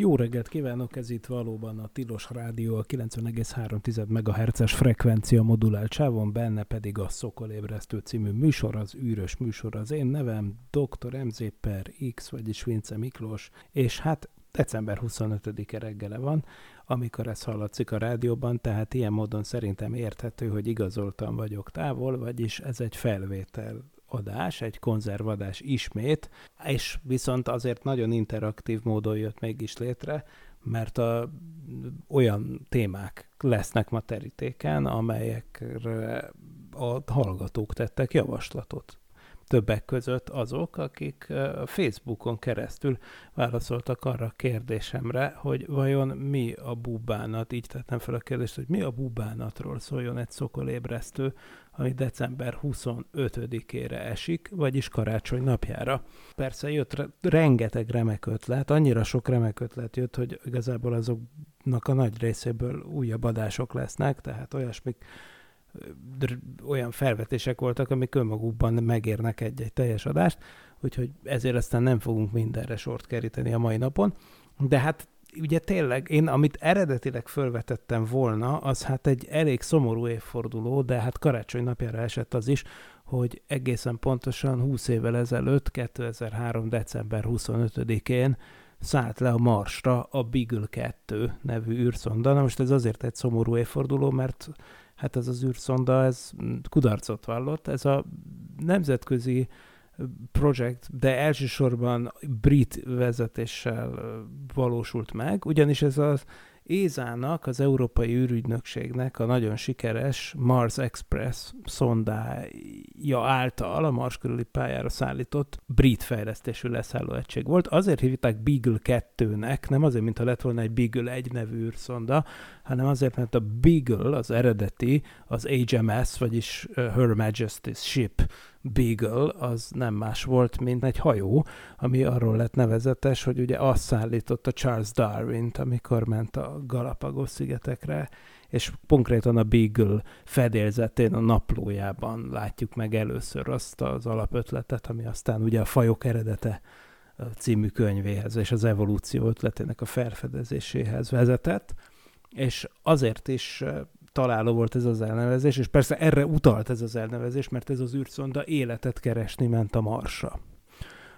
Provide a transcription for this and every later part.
Jó reggelt kívánok, ez itt valóban a Tilos Rádió a 90,3 MHz-es frekvencia modulált sávon, benne pedig a Szokolébresztő című műsor, az űrös műsor. Az én nevem Dr. MZ per X, vagyis Vince Miklós, és hát december 25-e reggele van, amikor ez hallatszik a rádióban, tehát ilyen módon szerintem érthető, hogy igazoltan vagyok távol, vagyis ez egy felvétel adás, egy konzervadás ismét, és viszont azért nagyon interaktív módon jött mégis létre, mert a, olyan témák lesznek ma terítéken, amelyekre a hallgatók tettek javaslatot. Többek között azok, akik Facebookon keresztül válaszoltak arra a kérdésemre, hogy vajon mi a bubánat, így tettem fel a kérdést, hogy mi a bubánatról szóljon egy szokolébresztő, ami december 25-ére esik, vagyis karácsony napjára. Persze jött re- rengeteg remek ötlet, annyira sok remek ötlet jött, hogy igazából azoknak a nagy részéből újabb adások lesznek, tehát olyasmik, olyan felvetések voltak, amik önmagukban megérnek egy-egy teljes adást, úgyhogy ezért aztán nem fogunk mindenre sort keríteni a mai napon. De hát ugye tényleg, én amit eredetileg fölvetettem volna, az hát egy elég szomorú évforduló, de hát karácsony napjára esett az is, hogy egészen pontosan 20 évvel ezelőtt, 2003. december 25-én szállt le a Marsra a Beagle 2 nevű űrszonda. Na most ez azért egy szomorú évforduló, mert hát ez az űrszonda, ez kudarcot vallott. Ez a nemzetközi projekt, de elsősorban brit vezetéssel valósult meg, ugyanis ez az ESA-nak, az Európai űrügynökségnek a nagyon sikeres Mars Express szondája által a Mars körüli pályára szállított brit fejlesztésű leszálló egység volt. Azért hívták Beagle 2-nek, nem azért, mintha lett volna egy Beagle 1 nevű űrszonda, hanem azért, mert a Beagle, az eredeti, az HMS, vagyis Her Majesty's Ship Beagle, az nem más volt, mint egy hajó, ami arról lett nevezetes, hogy ugye azt szállította Charles Darwin-t, amikor ment a Galapagos szigetekre, és konkrétan a Beagle fedélzetén, a naplójában látjuk meg először azt az alapötletet, ami aztán ugye a fajok eredete című könyvéhez és az evolúció ötletének a felfedezéséhez vezetett, és azért is találó volt ez az elnevezés, és persze erre utalt ez az elnevezés, mert ez az űrszonda életet keresni ment a Marsra.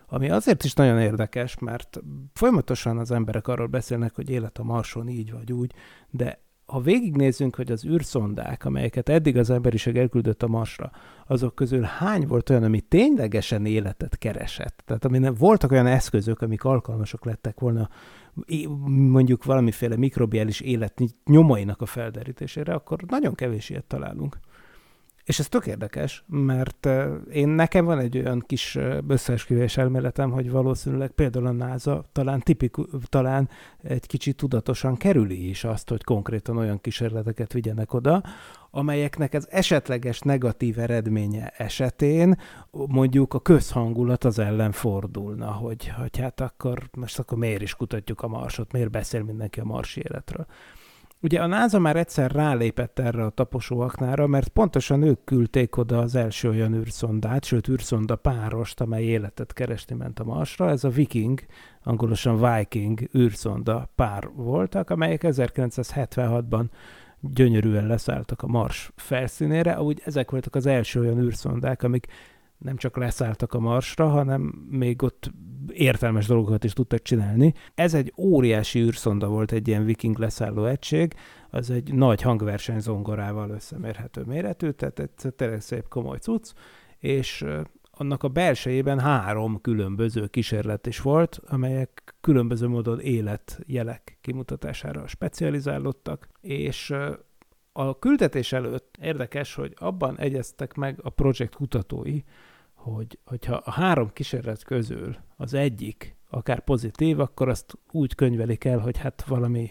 Ami azért is nagyon érdekes, mert folyamatosan az emberek arról beszélnek, hogy élet a Marson így vagy úgy, de ha végignézzünk, hogy az űrszondák, amelyeket eddig az emberiség elküldött a Marsra, azok közül hány volt olyan, ami ténylegesen életet keresett? Tehát ami voltak olyan eszközök, amik alkalmasak lettek volna mondjuk valamiféle mikrobiális élet nyomainak a felderítésére, akkor nagyon kevés ilyet találunk. És ez tök érdekes, mert én nekem van egy olyan kis összeesküvés elméletem, hogy valószínűleg például a NASA talán, tipiku, talán egy kicsit tudatosan kerüli is azt, hogy konkrétan olyan kísérleteket vigyenek oda, amelyeknek az esetleges negatív eredménye esetén mondjuk a közhangulat az ellen fordulna, hogy, hogy hát akkor most akkor miért is kutatjuk a marsot, miért beszél mindenki a marsi életről. Ugye a NASA már egyszer rálépett erre a taposóaknára, mert pontosan ők küldték oda az első olyan űrszondát, sőt űrszonda párost, amely életet keresni ment a Marsra. Ez a Viking, angolosan Viking űrszonda pár voltak, amelyek 1976-ban gyönyörűen leszálltak a Mars felszínére. Úgy ezek voltak az első olyan űrszondák, amik nem csak leszálltak a Marsra, hanem még ott értelmes dolgokat is tudtak csinálni. Ez egy óriási űrszonda volt, egy ilyen viking leszálló egység, az egy nagy hangverseny zongorával összemérhető méretű, tehát egy tényleg szép komoly cucc, és annak a belsejében három különböző kísérlet is volt, amelyek különböző módon életjelek kimutatására specializálódtak, és a küldetés előtt érdekes, hogy abban egyeztek meg a projekt kutatói, hogy hogyha a három kísérlet közül az egyik akár pozitív, akkor azt úgy könyvelik el, hogy hát valami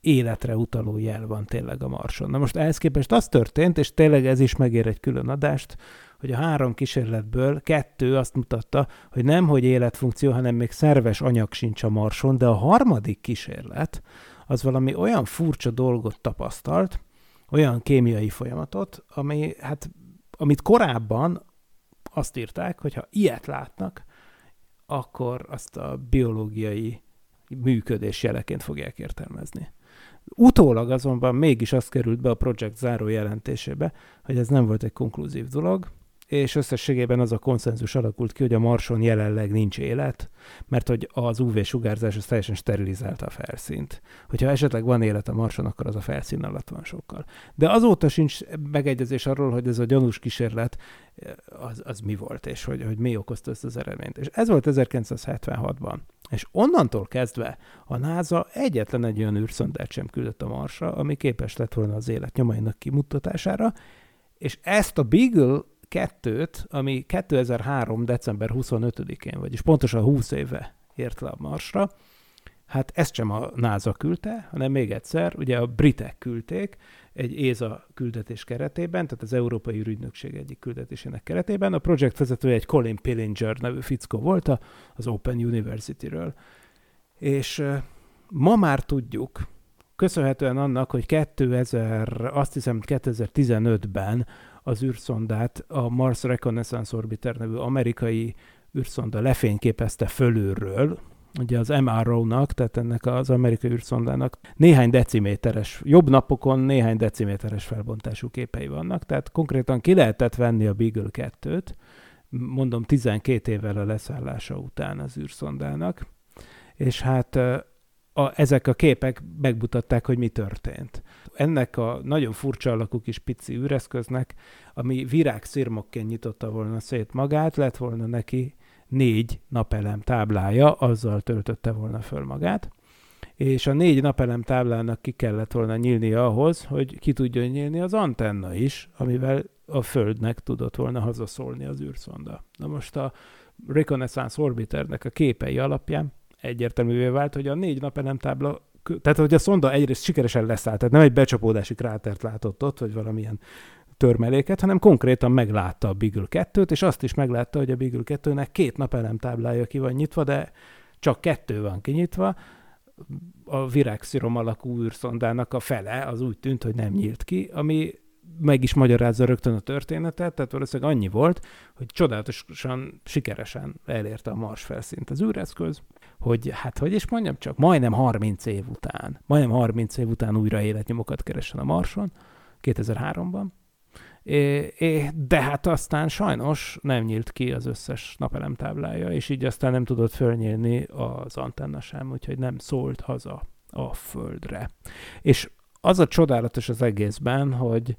életre utaló jel van tényleg a Marson. Na most ehhez képest az történt, és tényleg ez is megér egy külön adást, hogy a három kísérletből kettő azt mutatta, hogy nem hogy életfunkció, hanem még szerves anyag sincs a Marson, de a harmadik kísérlet az valami olyan furcsa dolgot tapasztalt, olyan kémiai folyamatot, ami, hát, amit korábban azt írták, hogy ha ilyet látnak, akkor azt a biológiai működés jeleként fogják értelmezni. Utólag azonban mégis azt került be a projekt záró jelentésébe, hogy ez nem volt egy konklúzív dolog, és összességében az a konszenzus alakult ki, hogy a Marson jelenleg nincs élet, mert hogy az UV-sugárzás az teljesen sterilizálta a felszínt. Hogyha esetleg van élet a Marson, akkor az a felszín alatt van sokkal. De azóta sincs megegyezés arról, hogy ez a gyanús kísérlet az, az mi volt, és hogy, hogy mi okozta ezt az eredményt. És ez volt 1976-ban. És onnantól kezdve a NASA egyetlen egy olyan űrszondát sem küldött a Marsra, ami képes lett volna az élet nyomainak kimutatására, és ezt a Beagle kettőt, ami 2003. december 25-én, vagyis pontosan 20 éve ért le a Marsra, hát ezt sem a NASA küldte, hanem még egyszer, ugye a britek küldték egy ÉZA küldetés keretében, tehát az Európai Ürügynökség egyik küldetésének keretében. A projekt vezetője egy Colin Pillinger nevű fickó volt az Open University-ről. És ma már tudjuk, köszönhetően annak, hogy 2000, azt hiszem 2015-ben az űrszondát a Mars Reconnaissance Orbiter nevű amerikai űrszonda lefényképezte fölülről, ugye az MRO-nak, tehát ennek az amerikai űrszondának néhány deciméteres, jobb napokon néhány deciméteres felbontású képei vannak, tehát konkrétan ki lehetett venni a Beagle 2-t, mondom 12 évvel a leszállása után az űrszondának, és hát a, ezek a képek megmutatták, hogy mi történt. Ennek a nagyon furcsa alakú kis pici űreszköznek, ami virágszirmokként nyitotta volna szét magát, lett volna neki négy napelem táblája, azzal töltötte volna föl magát, és a négy napelem táblának ki kellett volna nyílni ahhoz, hogy ki tudjon nyílni az antenna is, amivel a Földnek tudott volna hazaszólni az űrszonda. Na most a Reconnaissance Orbiternek a képei alapján egyértelművé vált, hogy a négy napelem tábla tehát, hogy a szonda egyrészt sikeresen leszállt, tehát nem egy becsapódási krátert látott ott, vagy valamilyen törmeléket, hanem konkrétan meglátta a Beagle 2-t, és azt is meglátta, hogy a Beagle 2-nek két napelem táblája ki van nyitva, de csak kettő van kinyitva. A virágszirom alakú űrszondának a fele az úgy tűnt, hogy nem nyílt ki, ami meg is magyarázza rögtön a történetet, tehát valószínűleg annyi volt, hogy csodálatosan, sikeresen elérte a Mars felszínt az űreszköz, hogy hát hogy is mondjam csak, majdnem 30 év után, majdnem 30 év után újra életnyomokat keresen a Marson, 2003-ban, de hát aztán sajnos nem nyílt ki az összes napelemtáblája, és így aztán nem tudott fölnyílni az antenna sem, úgyhogy nem szólt haza a Földre. És az a csodálatos az egészben, hogy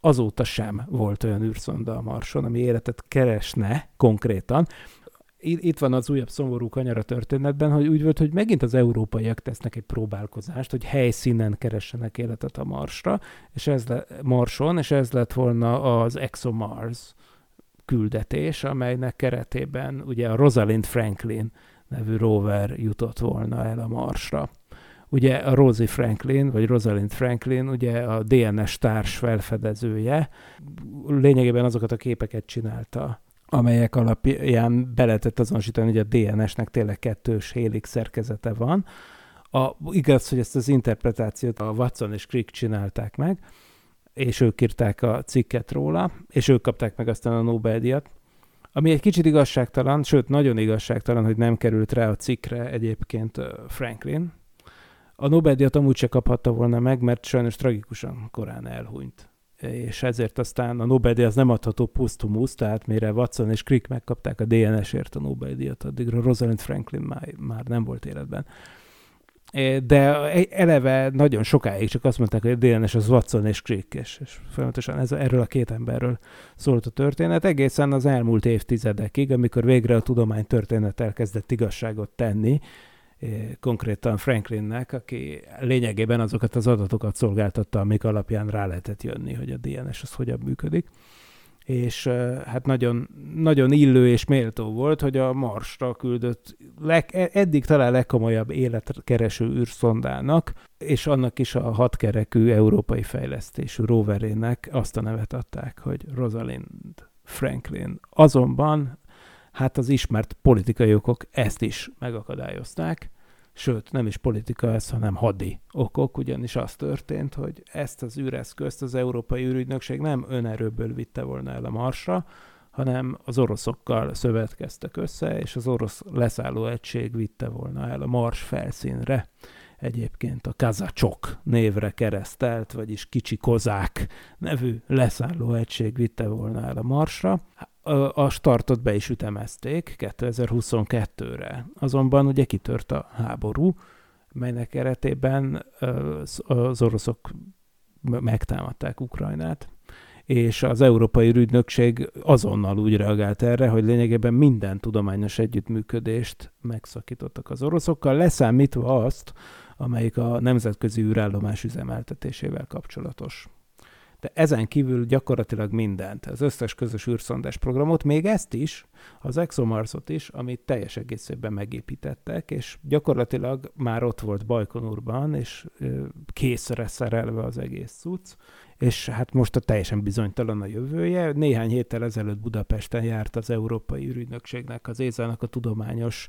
azóta sem volt olyan űrszonda a Marson, ami életet keresne konkrétan, itt van az újabb szomorú kanyar a történetben, hogy úgy volt, hogy megint az európaiak tesznek egy próbálkozást, hogy helyszínen keressenek életet a Marsra, és ez le, Marson, és ez lett volna az ExoMars küldetés, amelynek keretében ugye a Rosalind Franklin nevű rover jutott volna el a Marsra. Ugye a Rosie Franklin, vagy Rosalind Franklin, ugye a DNS társ felfedezője, lényegében azokat a képeket csinálta amelyek alapján be lehetett azonosítani, hogy a DNS-nek tényleg kettős hélik szerkezete van. A, igaz, hogy ezt az interpretációt a Watson és Crick csinálták meg, és ők írták a cikket róla, és ők kapták meg aztán a Nobel-díjat. Ami egy kicsit igazságtalan, sőt, nagyon igazságtalan, hogy nem került rá a cikkre egyébként Franklin. A Nobel-díjat amúgy se kaphatta volna meg, mert sajnos tragikusan korán elhunyt és ezért aztán a Nobel-díj az nem adható posztumusz, tehát mire Watson és Crick megkapták a DNS-ért a Nobel-díjat, addigra Rosalind Franklin már, már nem volt életben. De eleve nagyon sokáig csak azt mondták, hogy a DNS az Watson és Crick, és, és folyamatosan ez, erről a két emberről szólt a történet, egészen az elmúlt évtizedekig, amikor végre a tudomány történet elkezdett igazságot tenni, konkrétan Franklinnek, aki lényegében azokat az adatokat szolgáltatta, amik alapján rá lehetett jönni, hogy a DNS az hogyan működik. és hát nagyon, nagyon illő és méltó volt, hogy a Marsra küldött leg, e, eddig talán legkomolyabb életkereső űrszondának, és annak is a hatkerekű európai fejlesztésű roverének azt a nevet adták, hogy Rosalind Franklin. Azonban hát az ismert politikai okok ezt is megakadályozták, sőt, nem is politika ez, hanem hadi okok, ugyanis az történt, hogy ezt az űreszközt az Európai űrügynökség nem önerőből vitte volna el a Marsra, hanem az oroszokkal szövetkeztek össze, és az orosz leszálló egység vitte volna el a Mars felszínre. Egyébként a Kazacsok névre keresztelt, vagyis Kicsi Kozák nevű leszálló egység vitte volna el a Marsra a startot be is ütemezték 2022-re. Azonban ugye kitört a háború, melynek keretében az oroszok megtámadták Ukrajnát, és az Európai Rügynökség azonnal úgy reagált erre, hogy lényegében minden tudományos együttműködést megszakítottak az oroszokkal, leszámítva azt, amelyik a nemzetközi űrállomás üzemeltetésével kapcsolatos de ezen kívül gyakorlatilag mindent, az összes közös űrszondás programot, még ezt is, az ExoMarsot is, amit teljes egészében megépítettek, és gyakorlatilag már ott volt Bajkonurban, és készre szerelve az egész cucc, és hát most a teljesen bizonytalan a jövője. Néhány héttel ezelőtt Budapesten járt az Európai űrügynökségnek, az ÉZA-nak a tudományos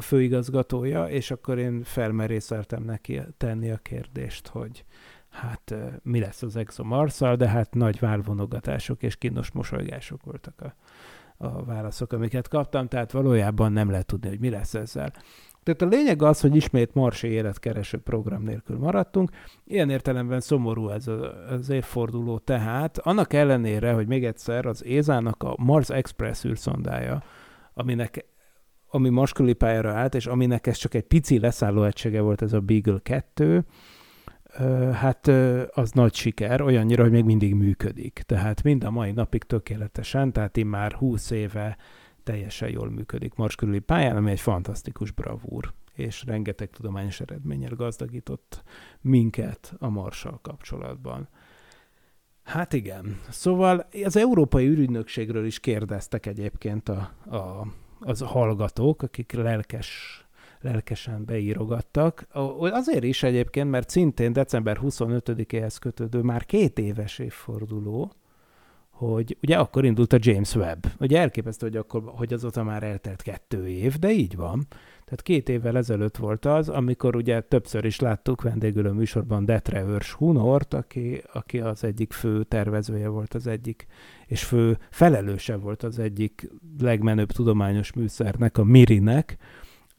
főigazgatója, és akkor én felmerészeltem neki tenni a kérdést, hogy hát mi lesz az exomarszal, de hát nagy válvonogatások és kínos mosolygások voltak a, a válaszok, amiket kaptam, tehát valójában nem lehet tudni, hogy mi lesz ezzel. Tehát a lényeg az, hogy ismét marsi életkereső program nélkül maradtunk. Ilyen értelemben szomorú ez az évforduló tehát. Annak ellenére, hogy még egyszer az ESA-nak a Mars Express űrszondája, aminek ami Mars pályára állt, és aminek ez csak egy pici leszálló egysége volt, ez a Beagle 2, hát az nagy siker, olyannyira, hogy még mindig működik. Tehát mind a mai napig tökéletesen, tehát én már 20 éve teljesen jól működik Mars körüli pályán, ami egy fantasztikus bravúr, és rengeteg tudományos eredménnyel gazdagított minket a Marssal kapcsolatban. Hát igen. Szóval az Európai űrügynökségről is kérdeztek egyébként a, a, az hallgatók, akik lelkes lelkesen beírogattak. Azért is egyébként, mert szintén december 25-éhez kötődő már két éves évforduló, hogy ugye akkor indult a James Webb. Ugye elképesztő, hogy, akkor, hogy azóta már eltelt kettő év, de így van. Tehát két évvel ezelőtt volt az, amikor ugye többször is láttuk vendégül a műsorban Detre Örs Hunort, aki, aki az egyik fő tervezője volt az egyik, és fő felelőse volt az egyik legmenőbb tudományos műszernek, a Mirinek,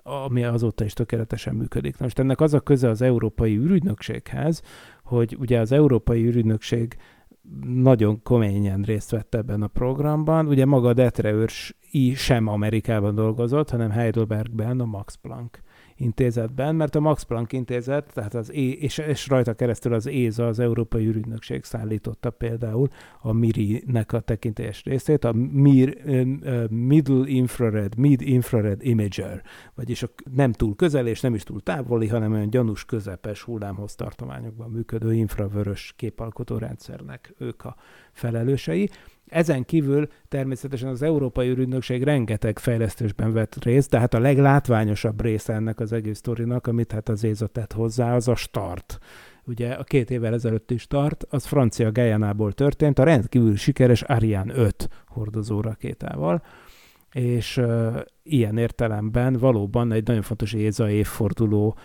ami azóta is tökéletesen működik. Na most ennek az a köze az Európai űrügynökséghez, hogy ugye az Európai űrügynökség nagyon koményen részt vett ebben a programban. Ugye maga Detre Őrs sem Amerikában dolgozott, hanem Heidelbergben, a Max Planck intézetben, mert a Max Planck intézet, tehát az é, és, és rajta keresztül az ÉZA, az Európai űrügynökség szállította például a MIRI-nek a tekintélyes részét, a MIR, Middle Infrared, Mid Infrared Imager, vagyis a nem túl közel és nem is túl távoli, hanem olyan gyanús közepes hullámhoz tartományokban működő infravörös képalkotó rendszernek ők a felelősei. Ezen kívül természetesen az Európai űrügynökség rengeteg fejlesztésben vett részt, de hát a leglátványosabb része ennek az egész sztorinak, amit hát az ÉZA tett hozzá, az a start. Ugye a két évvel ezelőtti start, az francia Gajanából történt, a rendkívül sikeres Ariane 5 hordozó rakétával, és uh, ilyen értelemben valóban egy nagyon fontos ÉZA évforduló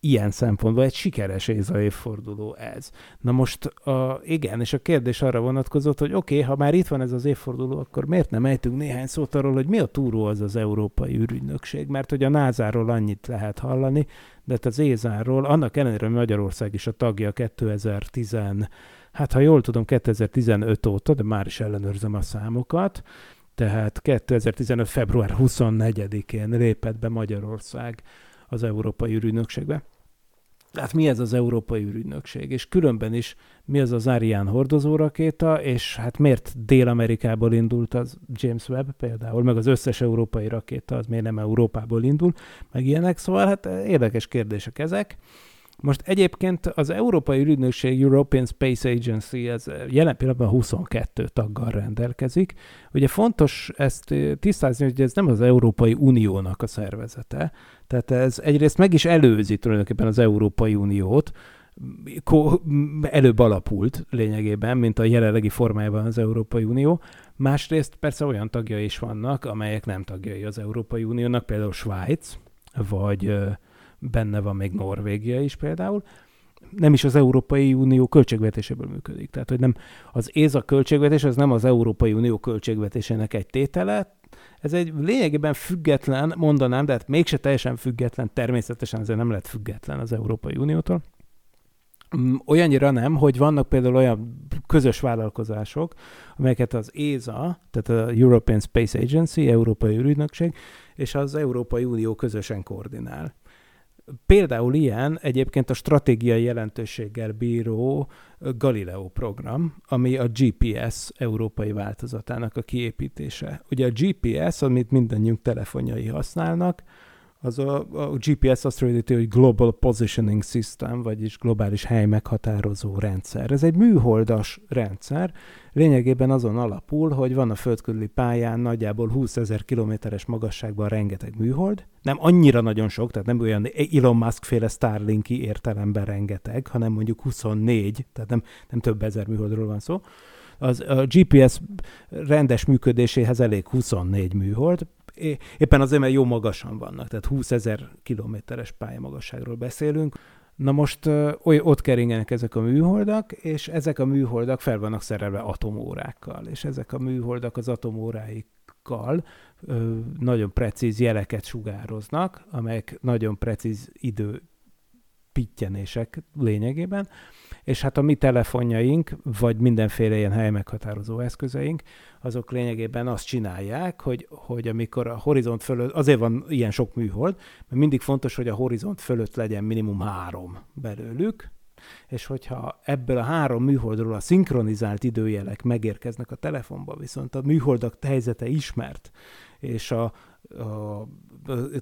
ilyen szempontból egy sikeres évforduló ez. Na most, a, igen, és a kérdés arra vonatkozott, hogy oké, okay, ha már itt van ez az évforduló, akkor miért nem ejtünk néhány szót arról, hogy mi a túró az az Európai űrügynökség, mert hogy a NASA-ról annyit lehet hallani, de hát az Ézáról, annak ellenére, hogy Magyarország is a tagja 2010, hát ha jól tudom, 2015 óta, de már is ellenőrzöm a számokat, tehát 2015. február 24-én lépett be Magyarország az Európai űrügynökségbe. Tehát mi ez az Európai űrügynökség? És különben is mi az az Ariane hordozó rakéta, és hát miért Dél-Amerikából indult az James Webb például, meg az összes európai rakéta, az miért nem Európából indul, meg ilyenek, szóval hát érdekes kérdések ezek. Most egyébként az Európai Ürügynökség European Space Agency ez jelen pillanatban 22 taggal rendelkezik. Ugye fontos ezt tisztázni, hogy ez nem az Európai Uniónak a szervezete, tehát ez egyrészt meg is előzi tulajdonképpen az Európai Uniót, előbb alapult lényegében, mint a jelenlegi formájában az Európai Unió. Másrészt persze olyan tagjai is vannak, amelyek nem tagjai az Európai Uniónak, például Svájc, vagy benne van még Norvégia is például, nem is az Európai Unió költségvetéséből működik. Tehát, hogy nem az ÉZA költségvetés, az nem az Európai Unió költségvetésének egy tétele, ez egy lényegében független, mondanám, de hát mégse teljesen független, természetesen ezért nem lehet független az Európai Uniótól. Mm, olyannyira nem, hogy vannak például olyan közös vállalkozások, amelyeket az ESA, tehát a European Space Agency, Európai űrügynökség, és az Európai Unió közösen koordinál. Például ilyen egyébként a stratégiai jelentőséggel bíró Galileo program, ami a GPS európai változatának a kiépítése. Ugye a GPS, amit mindannyiunk telefonjai használnak, az a, a GPS azt rövidíti, hogy Global Positioning System, vagyis globális hely meghatározó rendszer. Ez egy műholdas rendszer, lényegében azon alapul, hogy van a földkörüli pályán nagyjából 20 ezer kilométeres magasságban rengeteg műhold, nem annyira nagyon sok, tehát nem olyan Elon Musk féle Starlinki értelemben rengeteg, hanem mondjuk 24, tehát nem, nem több ezer műholdról van szó, az a GPS rendes működéséhez elég 24 műhold, éppen azért, mert jó magasan vannak, tehát 20 ezer kilométeres pályamagasságról beszélünk. Na most oly, ott keringenek ezek a műholdak, és ezek a műholdak fel vannak szerelve atomórákkal, és ezek a műholdak az atomóráikkal ö, nagyon precíz jeleket sugároznak, amelyek nagyon precíz idő pittyenések lényegében, és hát a mi telefonjaink, vagy mindenféle ilyen hely meghatározó eszközeink, azok lényegében azt csinálják, hogy, hogy amikor a horizont fölött, azért van ilyen sok műhold, mert mindig fontos, hogy a horizont fölött legyen minimum három belőlük, és hogyha ebből a három műholdról a szinkronizált időjelek megérkeznek a telefonba, viszont a műholdak helyzete ismert, és a, a,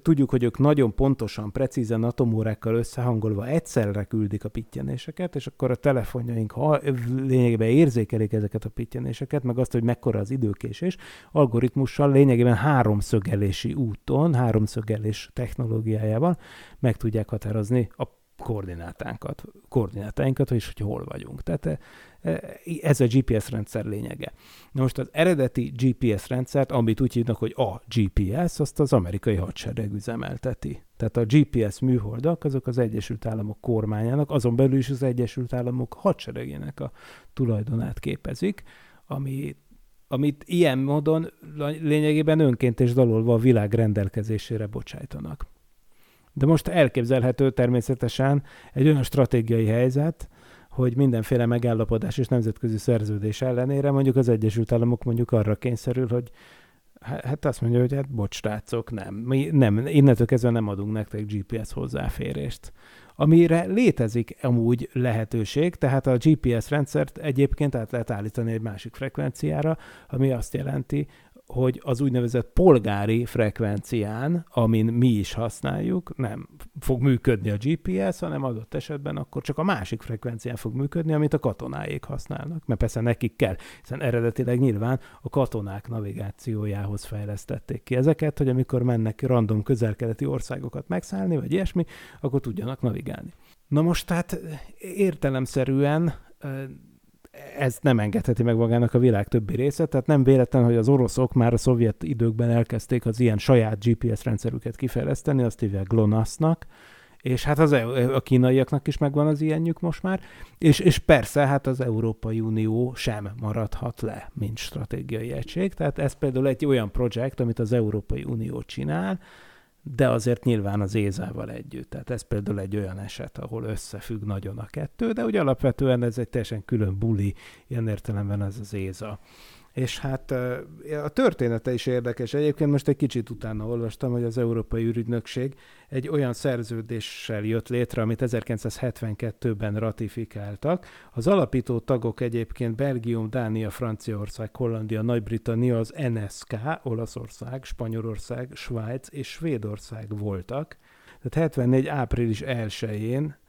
tudjuk, hogy ők nagyon pontosan, precízen atomórákkal összehangolva egyszerre küldik a pittyenéseket, és akkor a telefonjaink ha, lényegében érzékelik ezeket a pittyenéseket, meg azt, hogy mekkora az időkésés, algoritmussal lényegében háromszögelési úton, háromszögelés technológiájával meg tudják határozni a koordinátánkat, koordinátáinkat, és hogy hol vagyunk. Tehát e, e, ez a GPS rendszer lényege. Na most az eredeti GPS rendszert, amit úgy hívnak, hogy a GPS, azt az amerikai hadsereg üzemelteti. Tehát a GPS műholdak, azok az Egyesült Államok kormányának, azon belül is az Egyesült Államok hadseregének a tulajdonát képezik, ami amit ilyen módon lényegében önként és dalolva a világ rendelkezésére bocsájtanak. De most elképzelhető természetesen egy olyan stratégiai helyzet, hogy mindenféle megállapodás és nemzetközi szerződés ellenére mondjuk az Egyesült Államok mondjuk arra kényszerül, hogy hát azt mondja, hogy hát bocs, rácok, nem. Mi nem, innentől kezdve nem adunk nektek GPS hozzáférést. Amire létezik amúgy lehetőség, tehát a GPS rendszert egyébként át lehet állítani egy másik frekvenciára, ami azt jelenti, hogy az úgynevezett polgári frekvencián, amin mi is használjuk, nem fog működni a GPS, hanem adott esetben akkor csak a másik frekvencián fog működni, amit a katonáik használnak, mert persze nekik kell, hiszen eredetileg nyilván a katonák navigációjához fejlesztették ki ezeket, hogy amikor mennek random közelkeleti országokat megszállni, vagy ilyesmi, akkor tudjanak navigálni. Na most tehát értelemszerűen ez nem engedheti meg magának a világ többi része, tehát nem véletlen, hogy az oroszok már a szovjet időkben elkezdték az ilyen saját GPS rendszerüket kifejleszteni, azt hívják GLONASS-nak, és hát az, a kínaiaknak is megvan az ilyenjük most már, és, és persze hát az Európai Unió sem maradhat le, mint stratégiai egység, tehát ez például egy olyan projekt, amit az Európai Unió csinál, de azért nyilván az Ézával együtt. Tehát ez például egy olyan eset, ahol összefügg nagyon a kettő, de ugye alapvetően ez egy teljesen külön buli, ilyen értelemben ez az Éza és hát a története is érdekes. Egyébként most egy kicsit utána olvastam, hogy az Európai űrügynökség egy olyan szerződéssel jött létre, amit 1972-ben ratifikáltak. Az alapító tagok egyébként Belgium, Dánia, Franciaország, Hollandia, Nagy-Britannia, az NSK, Olaszország, Spanyolország, Svájc és Svédország voltak. Tehát 74. április 1-én ö,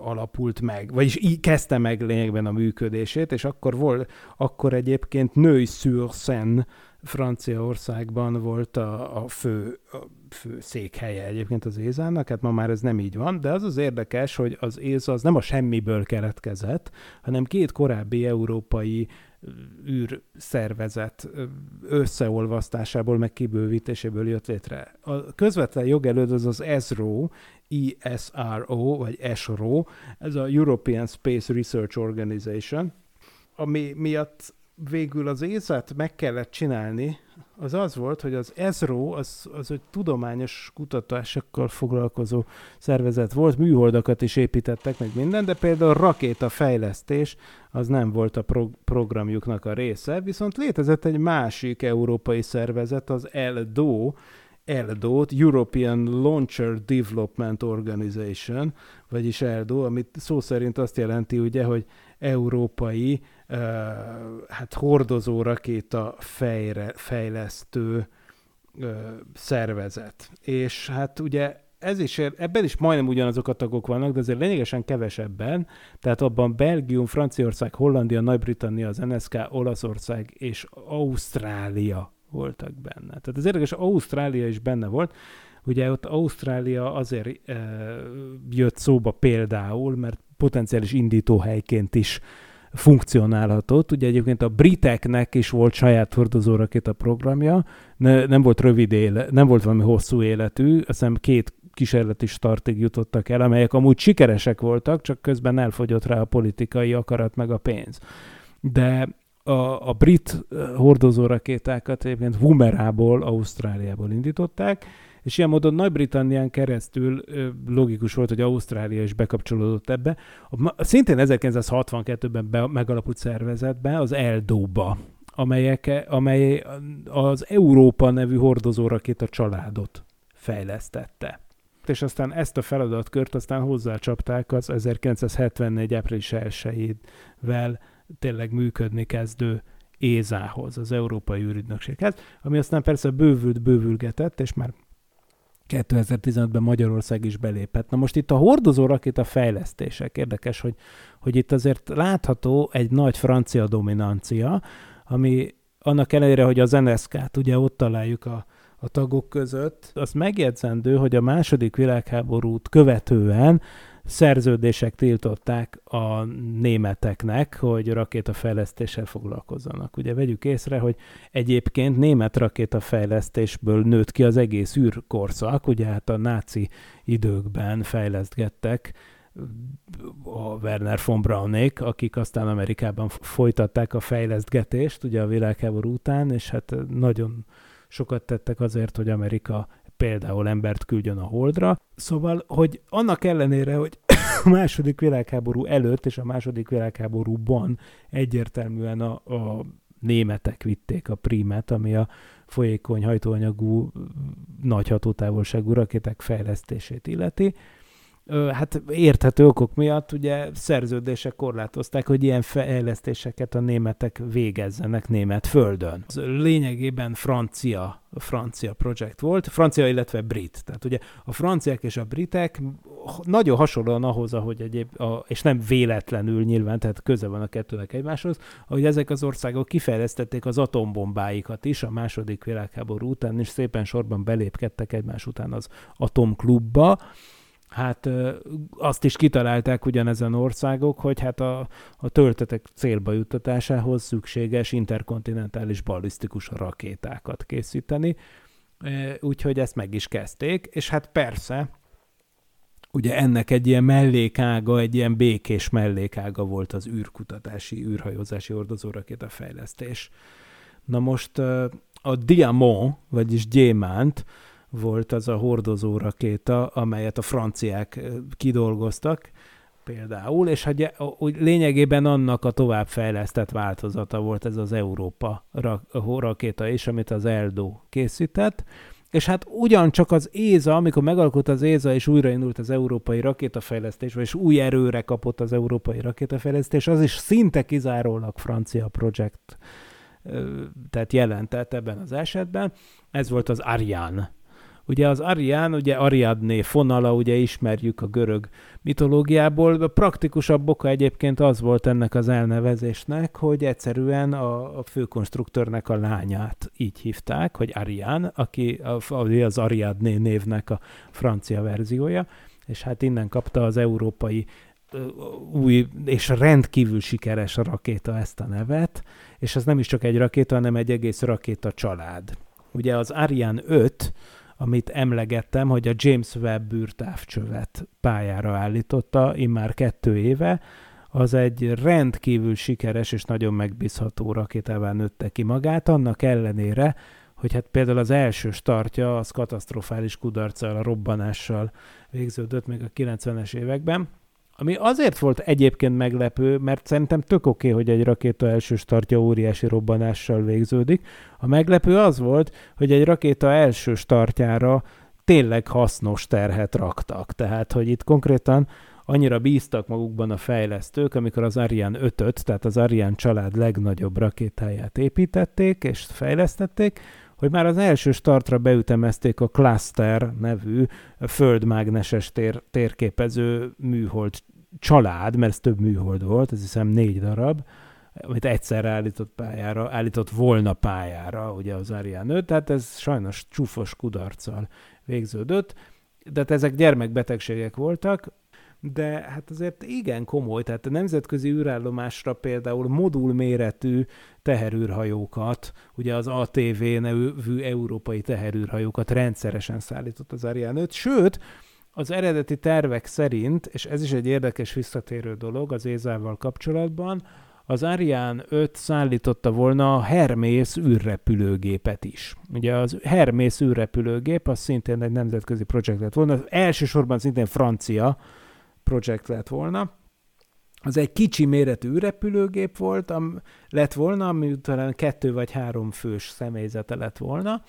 alapult meg, vagyis így kezdte meg lényegben a működését, és akkor volt, akkor egyébként Neuilly-sur-Seine Franciaországban volt a, a fő a fő székhelye egyébként az Ézának, hát ma már ez nem így van, de az az érdekes, hogy az Éza az nem a semmiből keletkezett, hanem két korábbi európai űrszervezet összeolvasztásából, meg kibővítéséből jött létre. A közvetlen jogelőd az az ESRO, ESRO, vagy ESRO, ez a European Space Research Organization, ami miatt végül az észát meg kellett csinálni, az az volt, hogy az ESRO az, az egy tudományos kutatásokkal foglalkozó szervezet volt, műholdakat is építettek, meg minden, de például rakétafejlesztés az nem volt a pro- programjuknak a része, viszont létezett egy másik európai szervezet, az ELDO, ELDO, European Launcher Development Organization, vagyis ELDO, amit szó szerint azt jelenti ugye, hogy európai hát hordozó rakéta fejre, fejlesztő szervezet. És hát ugye ez is, ebben is majdnem ugyanazok a tagok vannak, de azért lényegesen kevesebben, tehát abban Belgium, Franciaország, Hollandia, Nagy-Britannia, az NSK, Olaszország és Ausztrália voltak benne. Tehát az érdekes, Ausztrália is benne volt, Ugye ott Ausztrália azért e, jött szóba például, mert potenciális indítóhelyként is funkcionálhatott. Ugye egyébként a briteknek is volt saját hordozórakéta programja, ne, nem volt rövid éle, nem volt valami hosszú életű, azt hiszem két kísérleti startig jutottak el, amelyek amúgy sikeresek voltak, csak közben elfogyott rá a politikai akarat meg a pénz. De a, a brit hordozórakétákat egyébként Wumerából, Ausztráliából indították, és ilyen módon Nagy-Britannián keresztül logikus volt, hogy Ausztrália is bekapcsolódott ebbe. A, szintén 1962-ben be, megalapult szervezetbe, az Eldóba, amelyek, amely az Európa nevű hordozórakét a családot fejlesztette. És aztán ezt a feladatkört aztán hozzácsapták az 1974. április 1-vel tényleg működni kezdő Ézához, az Európai űrügynökséghez, ami aztán persze bővült, bővülgetett, és már 2015-ben Magyarország is belépett. Na most itt a hordozó rakéta fejlesztések érdekes, hogy, hogy itt azért látható egy nagy francia dominancia, ami annak ellenére, hogy az NSK-t ugye ott találjuk a, a tagok között, az megjegyzendő, hogy a második világháborút követően szerződések tiltották a németeknek, hogy rakétafejlesztéssel foglalkozzanak. Ugye vegyük észre, hogy egyébként német rakétafejlesztésből nőtt ki az egész űrkorszak, ugye hát a náci időkben fejlesztgettek a Werner von Braunék, akik aztán Amerikában folytatták a fejlesztgetést ugye a világháború után, és hát nagyon sokat tettek azért, hogy Amerika például embert küldjön a holdra. Szóval, hogy annak ellenére, hogy a második világháború előtt és a második világháborúban egyértelműen a, a németek vitték a primet, ami a folyékony hajtóanyagú nagy hatótávolságú rakéták fejlesztését illeti hát érthető okok miatt ugye szerződések korlátozták, hogy ilyen fejlesztéseket a németek végezzenek német földön. Ez lényegében francia, francia projekt volt, francia, illetve brit. Tehát ugye a franciák és a britek nagyon hasonlóan ahhoz, ahogy egyéb, a, és nem véletlenül nyilván, tehát köze van a kettőnek egymáshoz, hogy ezek az országok kifejlesztették az atombombáikat is a második világháború után, és szépen sorban belépkedtek egymás után az atomklubba, hát azt is kitalálták ugyanezen országok, hogy hát a, a töltetek célba juttatásához szükséges interkontinentális ballisztikus rakétákat készíteni, úgyhogy ezt meg is kezdték, és hát persze, ugye ennek egy ilyen mellékága, egy ilyen békés mellékága volt az űrkutatási, űrhajózási ordozórakéta fejlesztés. Na most a Diamant, vagyis gyémánt, volt az a hordozó rakéta, amelyet a franciák kidolgoztak például, és hogy úgy lényegében annak a továbbfejlesztett változata volt ez az Európa rakéta is, amit az Eldo készített, és hát ugyancsak az ÉZA, amikor megalkott az ÉZA, és újraindult az európai rakétafejlesztés, vagy új erőre kapott az európai rakétafejlesztés, az is szinte kizárólag francia projekt tehát jelentett ebben az esetben. Ez volt az Ariane Ugye az Arián, ugye Ariadné fonala, ugye ismerjük a görög mitológiából. A praktikusabb oka egyébként az volt ennek az elnevezésnek, hogy egyszerűen a, a főkonstruktőrnek a lányát így hívták, hogy Arián, aki az Ariadné névnek a francia verziója, és hát innen kapta az európai új és rendkívül sikeres rakéta ezt a nevet, és ez nem is csak egy rakéta, hanem egy egész rakéta család. Ugye az Ariane 5, amit emlegettem, hogy a James Webb űrtávcsövet pályára állította, immár kettő éve, az egy rendkívül sikeres és nagyon megbízható rakétává nőtte ki magát, annak ellenére, hogy hát például az első startja az katasztrofális kudarccal, a robbanással végződött még a 90-es években, ami azért volt egyébként meglepő, mert szerintem tök oké, okay, hogy egy rakéta első startja óriási robbanással végződik. A meglepő az volt, hogy egy rakéta első startjára tényleg hasznos terhet raktak. Tehát, hogy itt konkrétan annyira bíztak magukban a fejlesztők, amikor az Ariane 5-öt, tehát az Ariane család legnagyobb rakétáját építették és fejlesztették, hogy már az első startra beütemezték a Cluster nevű földmágneses tér, térképező műhold család, mert ez több műhold volt, ez hiszem négy darab, amit egyszerre állított pályára, állított volna pályára, ugye az Ariane 5, tehát ez sajnos csúfos kudarccal végződött, de hát ezek gyermekbetegségek voltak, de hát azért igen komoly, tehát a nemzetközi űrállomásra például modulméretű teherűrhajókat, ugye az ATV nevű európai teherűrhajókat rendszeresen szállított az Ariane 5, sőt, az eredeti tervek szerint, és ez is egy érdekes visszatérő dolog az Ézával kapcsolatban, az Ariane 5 szállította volna a Hermész űrrepülőgépet is. Ugye az Hermész űrrepülőgép az szintén egy nemzetközi projekt lett volna, elsősorban szintén francia projekt lett volna. Az egy kicsi méretű űrrepülőgép volt, am, lett volna, ami talán kettő vagy három fős személyzete lett volna,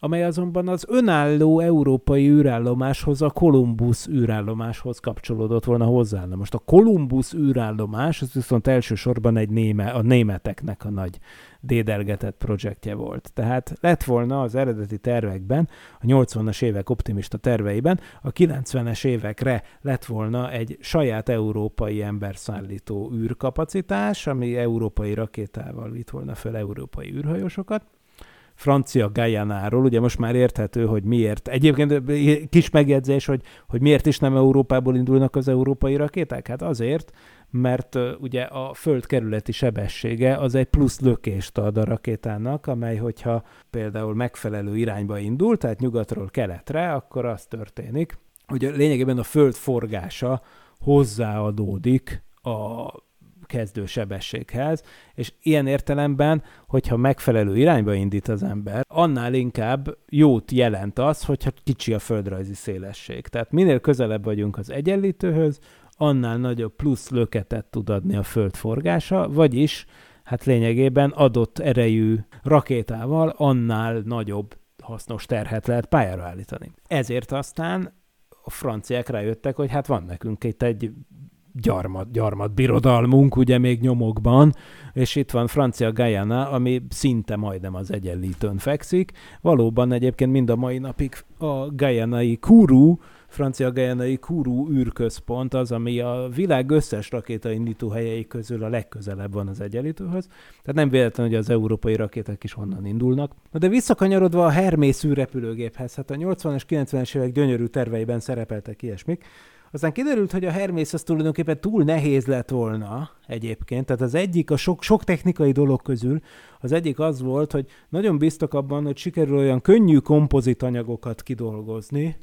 amely azonban az önálló európai űrállomáshoz, a Columbus űrállomáshoz kapcsolódott volna hozzá. Na most a Columbus űrállomás, az viszont elsősorban egy néme, a németeknek a nagy dédelgetett projektje volt. Tehát lett volna az eredeti tervekben, a 80-as évek optimista terveiben, a 90-es évekre lett volna egy saját európai emberszállító űrkapacitás, ami európai rakétával vitt volna fel európai űrhajósokat, francia Gajanáról, ugye most már érthető, hogy miért. Egyébként kis megjegyzés, hogy, hogy miért is nem Európából indulnak az európai rakéták? Hát azért, mert ugye a föld kerületi sebessége az egy plusz lökést ad a rakétának, amely hogyha például megfelelő irányba indul, tehát nyugatról keletre, akkor az történik, hogy lényegében a föld forgása hozzáadódik a kezdő sebességhez, és ilyen értelemben, hogyha megfelelő irányba indít az ember, annál inkább jót jelent az, hogyha kicsi a földrajzi szélesség. Tehát minél közelebb vagyunk az egyenlítőhöz, annál nagyobb plusz löketet tud adni a föld forgása, vagyis hát lényegében adott erejű rakétával annál nagyobb hasznos terhet lehet pályára állítani. Ezért aztán a franciák rájöttek, hogy hát van nekünk itt egy gyarmat, gyarmat birodalmunk, ugye még nyomokban, és itt van Francia Guyana, ami szinte majdnem az egyenlítőn fekszik. Valóban egyébként mind a mai napig a Guyanai Kuru, francia Guyanai Kuru űrközpont az, ami a világ összes rakétaindító helyei közül a legközelebb van az egyenlítőhöz. Tehát nem véletlen, hogy az európai rakéták is onnan indulnak. De visszakanyarodva a Hermész űrrepülőgéphez, hát a 80-as, 90-es évek gyönyörű terveiben szerepeltek ilyesmik, aztán kiderült, hogy a Hermész az tulajdonképpen túl nehéz lett volna egyébként. Tehát az egyik, a sok, sok technikai dolog közül, az egyik az volt, hogy nagyon biztos abban, hogy sikerül olyan könnyű kompozitanyagokat kidolgozni,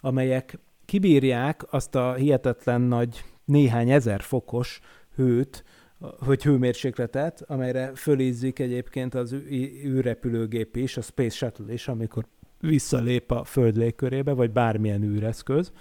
amelyek kibírják azt a hihetetlen nagy néhány ezer fokos hőt, hogy hőmérsékletet, amelyre fölízzik egyébként az űrrepülőgép is, a Space Shuttle is, amikor visszalép a Föld légkörébe, vagy bármilyen űreszköz.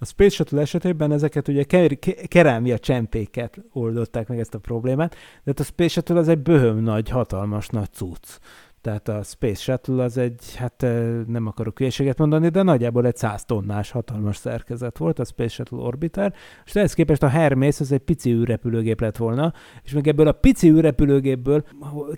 A Space Shuttle esetében ezeket ugye ker- kerámia csempéket oldották meg ezt a problémát, de hát a Space Shuttle az egy böhöm nagy, hatalmas nagy cucc. Tehát a Space Shuttle az egy, hát nem akarok hülyeséget mondani, de nagyjából egy 100 tonnás hatalmas szerkezet volt, a Space Shuttle Orbiter, és ehhez képest a Hermes az egy pici űrrepülőgép lett volna, és még ebből a pici űrrepülőgépből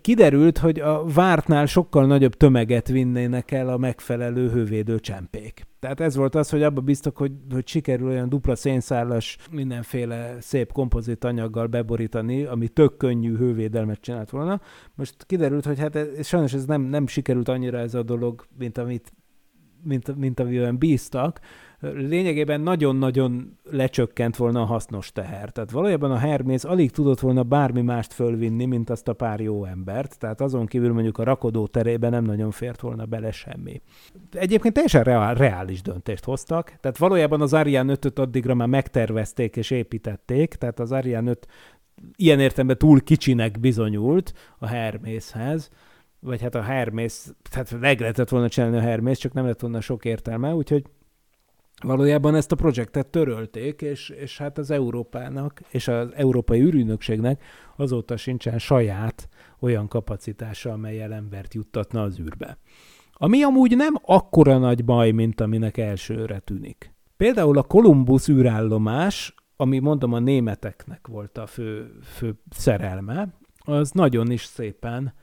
kiderült, hogy a vártnál sokkal nagyobb tömeget vinnének el a megfelelő hővédő csempék. Tehát ez volt az, hogy abba biztos, hogy, hogy sikerül olyan dupla szénszálas, mindenféle szép kompozit anyaggal beborítani, ami tök könnyű hővédelmet csinált volna. Most kiderült, hogy hát ez, sajnos ez nem, nem sikerült annyira ez a dolog, mint amit mint, mint amiben bíztak, lényegében nagyon-nagyon lecsökkent volna a hasznos teher. Tehát valójában a Hermész alig tudott volna bármi mást fölvinni, mint azt a pár jó embert, tehát azon kívül mondjuk a rakodó terében nem nagyon fért volna bele semmi. Egyébként teljesen reál, reális döntést hoztak, tehát valójában az Ariane 5-öt addigra már megtervezték és építették, tehát az Ariane 5 ilyen értelemben túl kicsinek bizonyult a Hermészhez, vagy hát a Hermész, tehát meg lehetett volna csinálni a Hermész, csak nem lett volna sok értelme, úgyhogy valójában ezt a projektet törölték, és, és hát az Európának és az Európai űrügynökségnek azóta sincsen saját olyan kapacitása, amelyel embert juttatna az űrbe. Ami amúgy nem akkora nagy baj, mint aminek elsőre tűnik. Például a Columbus űrállomás, ami mondom a németeknek volt a fő, fő szerelme, az nagyon is szépen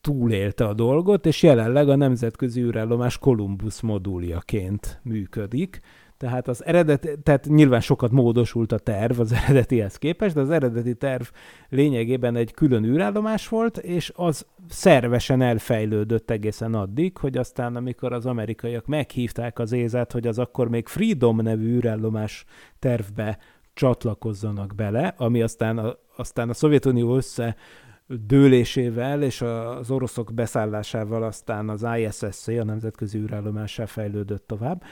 túlélte a dolgot, és jelenleg a nemzetközi űrállomás Columbus moduljaként működik. Tehát az eredet, tehát nyilván sokat módosult a terv az eredetihez képest, de az eredeti terv lényegében egy külön űrállomás volt, és az szervesen elfejlődött egészen addig, hogy aztán amikor az amerikaiak meghívták az ézet, hogy az akkor még Freedom nevű űrállomás tervbe csatlakozzanak bele, ami aztán a, aztán a Szovjetunió össze dőlésével és az oroszok beszállásával aztán az ISSC, a Nemzetközi űrállomássá fejlődött tovább.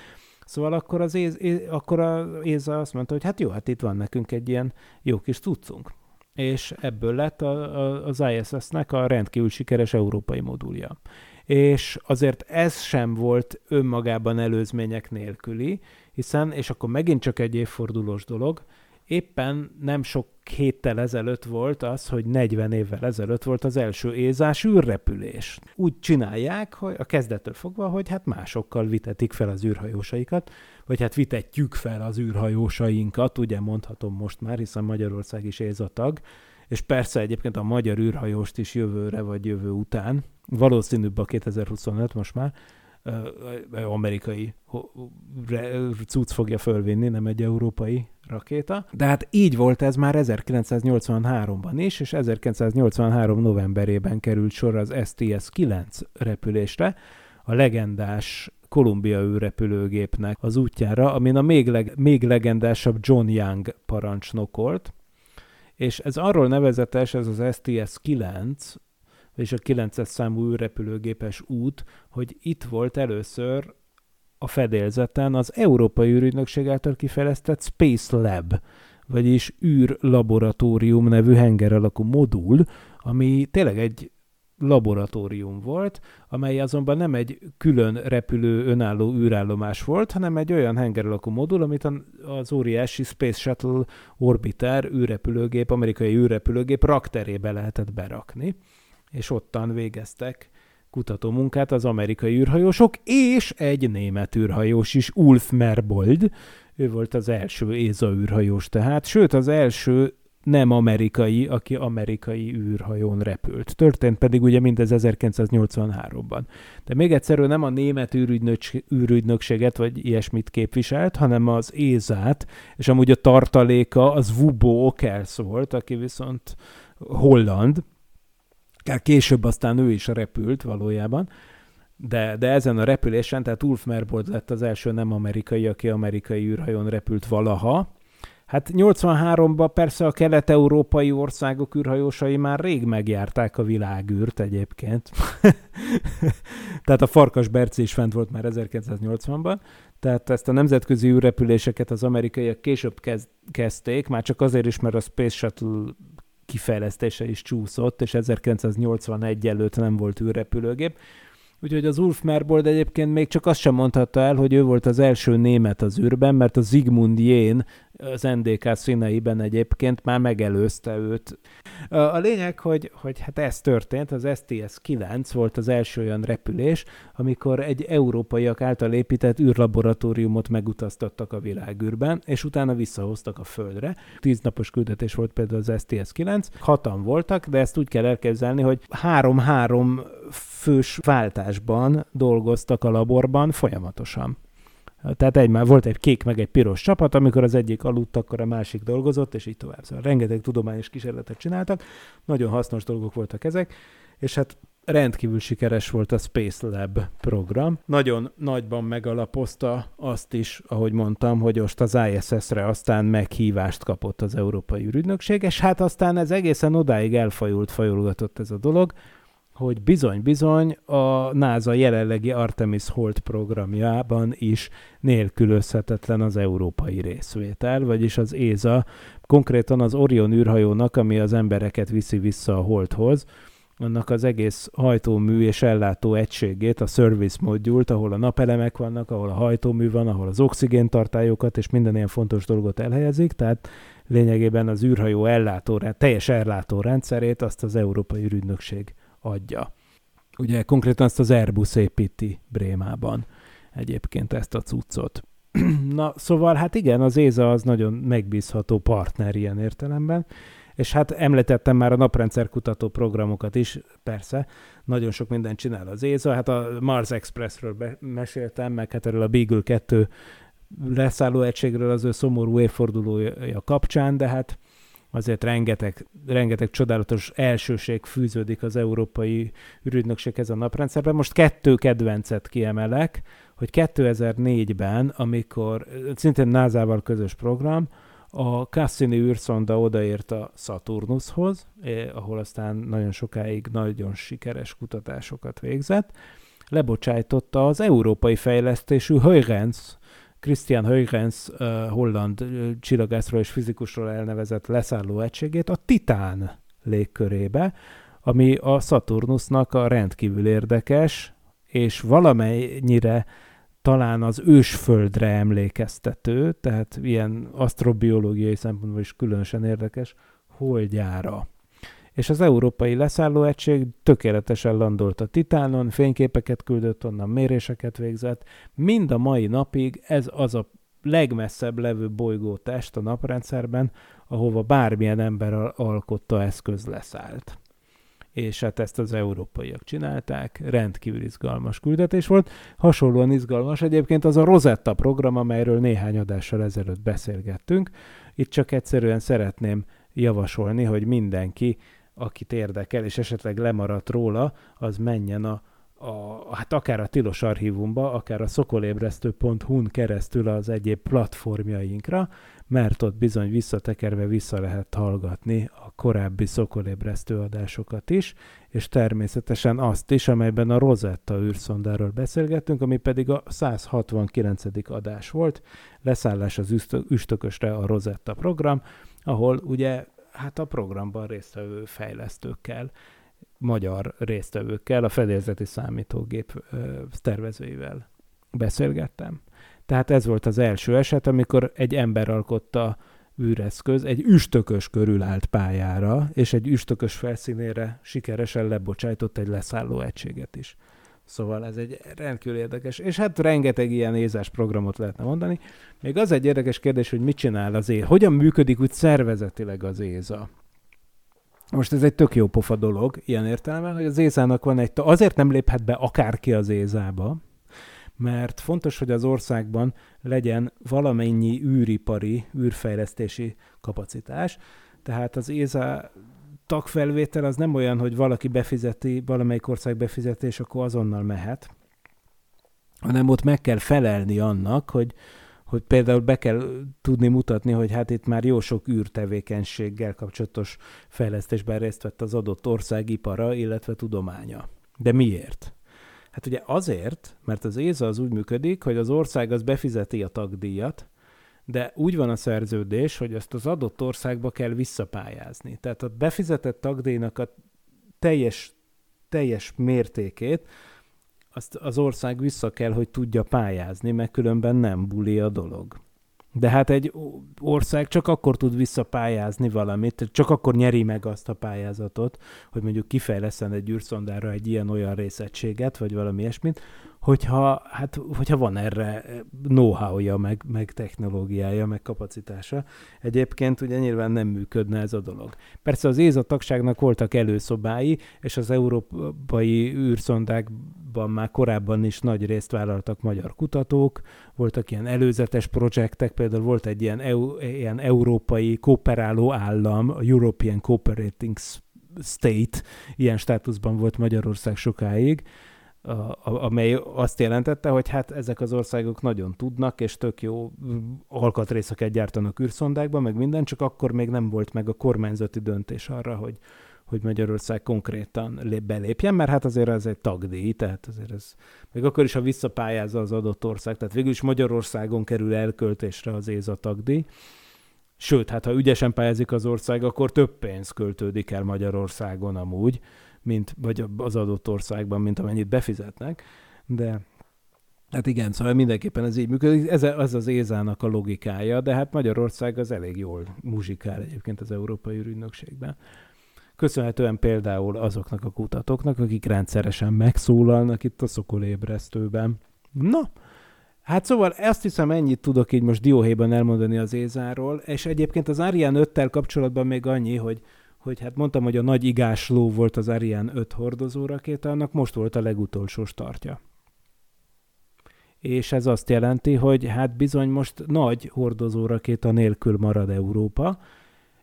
Szóval akkor az éz, akkor a ÉZA azt mondta, hogy hát jó, hát itt van nekünk egy ilyen jó kis tudcunk. És ebből lett a, a, az ISS-nek a rendkívül sikeres európai modulja. És azért ez sem volt önmagában előzmények nélküli, hiszen, és akkor megint csak egy évfordulós dolog, éppen nem sok héttel ezelőtt volt az, hogy 40 évvel ezelőtt volt az első ézás űrrepülés. Úgy csinálják, hogy a kezdettől fogva, hogy hát másokkal vitetik fel az űrhajósaikat, vagy hát vitetjük fel az űrhajósainkat, ugye mondhatom most már, hiszen Magyarország is ézatag, és persze egyébként a magyar űrhajóst is jövőre vagy jövő után, valószínűbb a 2025 most már, amerikai cucc fogja fölvinni, nem egy európai rakéta. De hát így volt ez már 1983-ban is, és 1983 novemberében került sor az STS-9 repülésre, a legendás Kolumbia űrrepülőgépnek az útjára, amin a még, leg, még legendásabb John Young parancsnokolt, és ez arról nevezetes, ez az STS-9, és a 9-es számú űrrepülőgépes út, hogy itt volt először a fedélzeten az Európai űrügynökség által kifejlesztett Space Lab, vagyis űrlaboratórium nevű henger alakú modul, ami tényleg egy laboratórium volt, amely azonban nem egy külön repülő önálló űrállomás volt, hanem egy olyan henger alakú modul, amit az óriási Space Shuttle Orbiter űrrepülőgép, amerikai űrrepülőgép rakterébe lehetett berakni és ottan végeztek kutató munkát az amerikai űrhajósok, és egy német űrhajós is, Ulf Merbold, ő volt az első ÉZA űrhajós tehát, sőt az első nem amerikai, aki amerikai űrhajón repült. Történt pedig ugye mindez 1983-ban. De még egyszer ő nem a német űrügynöks- űrügynökséget vagy ilyesmit képviselt, hanem az ÉZÁT, és amúgy a tartaléka az Wubo Okels volt, aki viszont holland, Később aztán ő is repült valójában, de, de ezen a repülésen, tehát Ulf Merbold lett az első nem amerikai, aki amerikai űrhajón repült valaha. Hát 83-ban persze a kelet-európai országok űrhajósai már rég megjárták a világűrt egyébként. tehát a Farkas Berci is fent volt már 1980-ban. Tehát ezt a nemzetközi űrrepüléseket az amerikaiak később kezd, kezdték, már csak azért is, mert a Space Shuttle kifejlesztése is csúszott, és 1981 előtt nem volt űrrepülőgép. Úgyhogy az Ulf Merbold egyébként még csak azt sem mondhatta el, hogy ő volt az első német az űrben, mert a Zigmund Jén az NDK színeiben egyébként már megelőzte őt. A lényeg, hogy, hogy hát ez történt, az STS-9 volt az első olyan repülés, amikor egy európaiak által épített űrlaboratóriumot megutaztattak a világűrben, és utána visszahoztak a Földre. Tíz napos küldetés volt például az STS-9, hatan voltak, de ezt úgy kell elképzelni, hogy három-három fős váltásban dolgoztak a laborban folyamatosan. Tehát egy, volt egy kék meg egy piros csapat, amikor az egyik aludt, akkor a másik dolgozott, és így tovább. Szóval rengeteg tudományos kísérletet csináltak, nagyon hasznos dolgok voltak ezek, és hát rendkívül sikeres volt a Space Lab program. Nagyon nagyban megalapozta azt is, ahogy mondtam, hogy most az ISS-re aztán meghívást kapott az Európai űrügynökség, és hát aztán ez egészen odáig elfajult, fajulgatott ez a dolog, hogy bizony-bizony a NASA jelenlegi Artemis Holt programjában is nélkülözhetetlen az európai részvétel, vagyis az ESA konkrétan az Orion űrhajónak, ami az embereket viszi vissza a Holdhoz, annak az egész hajtómű és ellátó egységét, a service modult, ahol a napelemek vannak, ahol a hajtómű van, ahol az oxigéntartályokat és minden ilyen fontos dolgot elhelyezik, tehát lényegében az űrhajó ellátó, teljes ellátó rendszerét azt az Európai űrügynökség adja. Ugye konkrétan ezt az Airbus építi Brémában egyébként ezt a cuccot. Na, szóval hát igen, az ÉZA az nagyon megbízható partner ilyen értelemben, és hát említettem már a naprendszer kutató programokat is, persze, nagyon sok mindent csinál az ÉZA, hát a Mars Expressről be- meséltem, meg hát erről a Beagle 2 leszálló egységről az ő szomorú évfordulója kapcsán, de hát azért rengeteg, rengeteg csodálatos elsőség fűződik az európai ürügynökséghez a naprendszerben. Most kettő kedvencet kiemelek, hogy 2004-ben, amikor szintén NASA-val közös program, a Cassini űrszonda odaért a Saturnushoz, eh, ahol aztán nagyon sokáig nagyon sikeres kutatásokat végzett, lebocsájtotta az európai fejlesztésű Huygens Christian Huygens holland csillagászról és fizikusról elnevezett leszálló egységét a Titán légkörébe, ami a Saturnusnak a rendkívül érdekes, és valamennyire talán az ősföldre emlékeztető, tehát ilyen asztrobiológiai szempontból is különösen érdekes, holdjára és az európai leszállóegység tökéletesen landolt a Titánon, fényképeket küldött onnan, méréseket végzett. Mind a mai napig ez az a legmesszebb levő bolygótest a naprendszerben, ahova bármilyen ember alkotta eszköz leszállt. És hát ezt az európaiak csinálták, rendkívül izgalmas küldetés volt. Hasonlóan izgalmas egyébként az a Rosetta program, amelyről néhány adással ezelőtt beszélgettünk. Itt csak egyszerűen szeretném javasolni, hogy mindenki akit érdekel, és esetleg lemaradt róla, az menjen a, a, hát akár a Tilos archívumba, akár a szokolébresztő.hu-n keresztül az egyéb platformjainkra, mert ott bizony visszatekerve vissza lehet hallgatni a korábbi szokolébresztő adásokat is, és természetesen azt is, amelyben a Rosetta űrszondáról beszélgettünk, ami pedig a 169. adás volt, leszállás az üstökösre a Rosetta program, ahol ugye hát a programban résztvevő fejlesztőkkel, magyar résztvevőkkel, a fedélzeti számítógép tervezőivel beszélgettem. Tehát ez volt az első eset, amikor egy ember alkotta űreszköz egy üstökös körül állt pályára, és egy üstökös felszínére sikeresen lebocsájtott egy leszálló egységet is. Szóval ez egy rendkívül érdekes, és hát rengeteg ilyen ézás programot lehetne mondani. Még az egy érdekes kérdés, hogy mit csinál az éza, hogyan működik úgy szervezetileg az éza. Most ez egy tök jó pofa dolog, ilyen értelemben, hogy az ézának van egy, azért nem léphet be akárki az ézába, mert fontos, hogy az országban legyen valamennyi űripari, űrfejlesztési kapacitás, tehát az ÉZA tagfelvétel az nem olyan, hogy valaki befizeti, valamelyik ország befizeti, és akkor azonnal mehet, hanem ott meg kell felelni annak, hogy, hogy például be kell tudni mutatni, hogy hát itt már jó sok űrtevékenységgel kapcsolatos fejlesztésben részt vett az adott ország ipara, illetve tudománya. De miért? Hát ugye azért, mert az ÉZA az úgy működik, hogy az ország az befizeti a tagdíjat, de úgy van a szerződés, hogy ezt az adott országba kell visszapályázni. Tehát a befizetett tagdíjnak a teljes, teljes mértékét azt az ország vissza kell, hogy tudja pályázni, mert különben nem buli a dolog. De hát egy ország csak akkor tud visszapályázni valamit, csak akkor nyeri meg azt a pályázatot, hogy mondjuk kifejleszen egy űrszondára egy ilyen-olyan részegységet, vagy valami ilyesmit, hogyha, hát, hogyha van erre know-how-ja, meg, meg technológiája, meg kapacitása. Egyébként ugye nyilván nem működne ez a dolog. Persze az ÉZA tagságnak voltak előszobái, és az európai űrszondákban már korábban is nagy részt vállaltak magyar kutatók, voltak ilyen előzetes projektek, például volt egy ilyen, EU, ilyen európai kooperáló állam, a European Cooperating State, ilyen státuszban volt Magyarország sokáig, amely azt jelentette, hogy hát ezek az országok nagyon tudnak, és tök jó alkatrészeket gyártanak űrszondákban, meg minden, csak akkor még nem volt meg a kormányzati döntés arra, hogy, hogy Magyarország konkrétan belépjen, mert hát azért ez egy tagdíj, tehát azért ez, még akkor is, ha visszapályázza az adott ország, tehát végül is Magyarországon kerül elköltésre az ÉZA tagdíj, Sőt, hát ha ügyesen pályázik az ország, akkor több pénz költődik el Magyarországon amúgy, mint, vagy az adott országban, mint amennyit befizetnek, de Hát igen, szóval mindenképpen ez így működik. Ez, ez az Ézának a logikája, de hát Magyarország az elég jól muzsikál egyébként az Európai Ürügynökségben. Köszönhetően például azoknak a kutatóknak, akik rendszeresen megszólalnak itt a szokolébresztőben. Na, Hát szóval ezt hiszem ennyit tudok így most dióhéjban elmondani az Ézáról, és egyébként az Ariane 5-tel kapcsolatban még annyi, hogy hogy hát mondtam, hogy a nagy igás ló volt az Ariane 5 hordozó rakéta, annak most volt a legutolsó startja. És ez azt jelenti, hogy hát bizony most nagy hordozó rakéta nélkül marad Európa,